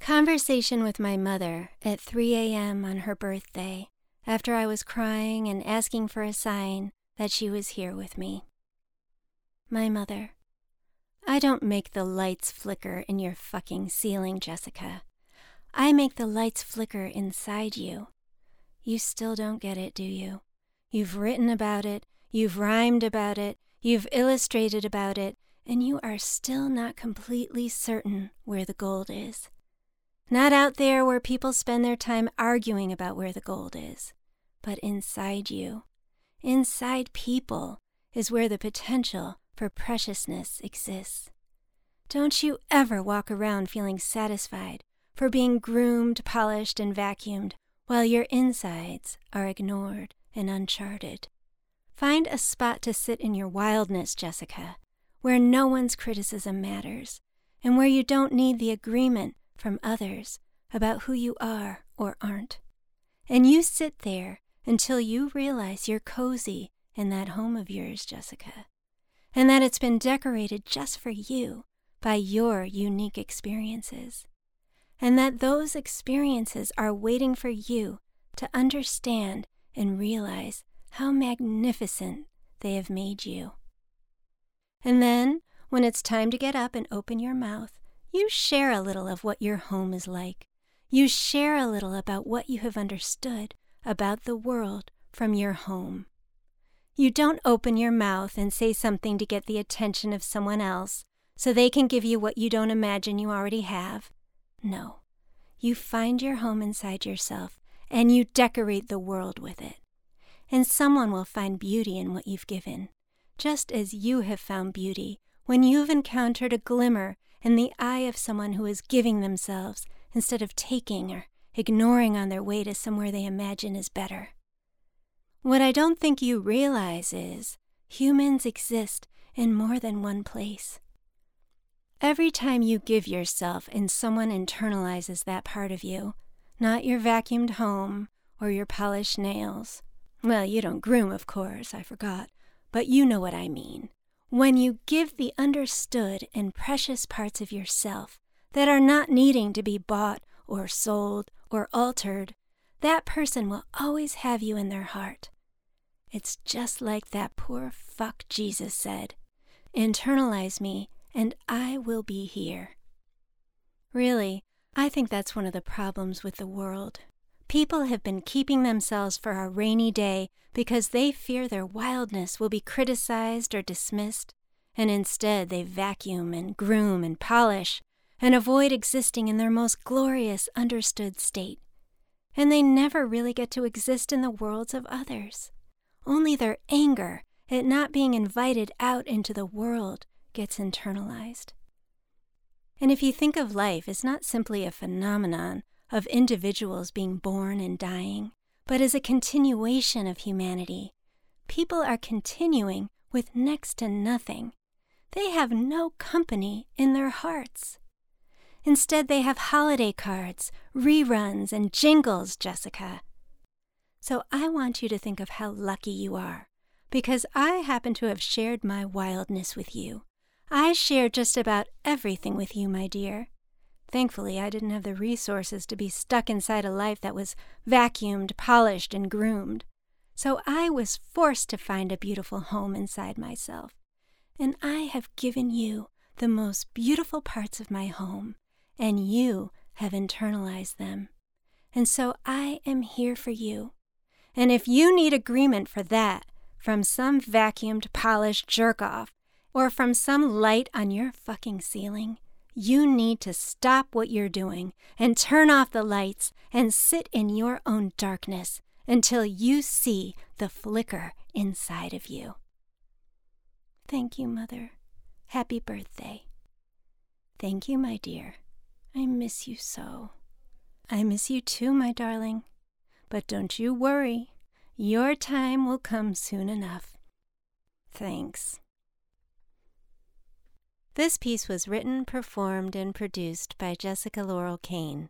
Conversation with my mother at 3 a.m. on her birthday after I was crying and asking for a sign that she was here with me. My mother. I don't make the lights flicker in your fucking ceiling, Jessica. I make the lights flicker inside you. You still don't get it, do you? You've written about it, you've rhymed about it, you've illustrated about it, and you are still not completely certain where the gold is. Not out there where people spend their time arguing about where the gold is, but inside you. Inside people is where the potential for preciousness exists. Don't you ever walk around feeling satisfied for being groomed, polished, and vacuumed while your insides are ignored and uncharted. Find a spot to sit in your wildness, Jessica, where no one's criticism matters, and where you don't need the agreement from others about who you are or aren't. And you sit there until you realize you're cozy in that home of yours, Jessica, and that it's been decorated just for you by your unique experiences, and that those experiences are waiting for you to understand and realize how magnificent they have made you. And then, when it's time to get up and open your mouth, you share a little of what your home is like. You share a little about what you have understood about the world from your home. You don't open your mouth and say something to get the attention of someone else so they can give you what you don't imagine you already have. No, you find your home inside yourself and you decorate the world with it. And someone will find beauty in what you've given, just as you have found beauty when you've encountered a glimmer in the eye of someone who is giving themselves instead of taking or ignoring on their way to somewhere they imagine is better. What I don't think you realize is humans exist in more than one place. Every time you give yourself and someone internalizes that part of you, not your vacuumed home or your polished nails. Well, you don't groom, of course, I forgot, but you know what I mean. When you give the understood and precious parts of yourself that are not needing to be bought or sold or altered, that person will always have you in their heart. It's just like that poor fuck Jesus said internalize me, and I will be here. Really, I think that's one of the problems with the world. People have been keeping themselves for a rainy day because they fear their wildness will be criticized or dismissed, and instead they vacuum and groom and polish and avoid existing in their most glorious understood state. And they never really get to exist in the worlds of others. Only their anger at not being invited out into the world gets internalized. And if you think of life as not simply a phenomenon of individuals being born and dying, but as a continuation of humanity, people are continuing with next to nothing. They have no company in their hearts. Instead, they have holiday cards, reruns, and jingles, Jessica. So I want you to think of how lucky you are, because I happen to have shared my wildness with you. I share just about everything with you, my dear. Thankfully, I didn't have the resources to be stuck inside a life that was vacuumed, polished, and groomed. So I was forced to find a beautiful home inside myself. And I have given you the most beautiful parts of my home, and you have internalized them. And so I am here for you. And if you need agreement for that from some vacuumed, polished jerk off, or from some light on your fucking ceiling, you need to stop what you're doing and turn off the lights and sit in your own darkness until you see the flicker inside of you. Thank you, Mother. Happy birthday. Thank you, my dear. I miss you so. I miss you too, my darling. But don't you worry. Your time will come soon enough. Thanks. This piece was written, performed, and produced by Jessica Laurel Kane.